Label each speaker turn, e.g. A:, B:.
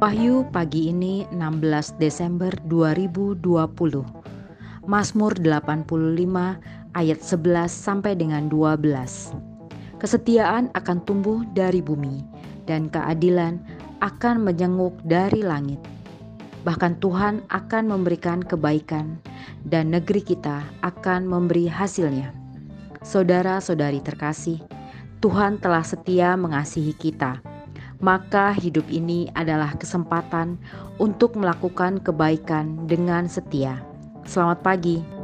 A: Wahyu pagi ini 16 Desember 2020. Mazmur 85 ayat 11 sampai dengan 12. Kesetiaan akan tumbuh dari bumi dan keadilan akan menjenguk dari langit. Bahkan Tuhan akan memberikan kebaikan dan negeri kita akan memberi hasilnya. Saudara-saudari terkasih, Tuhan telah setia mengasihi kita maka hidup ini adalah kesempatan untuk melakukan kebaikan dengan setia. Selamat pagi.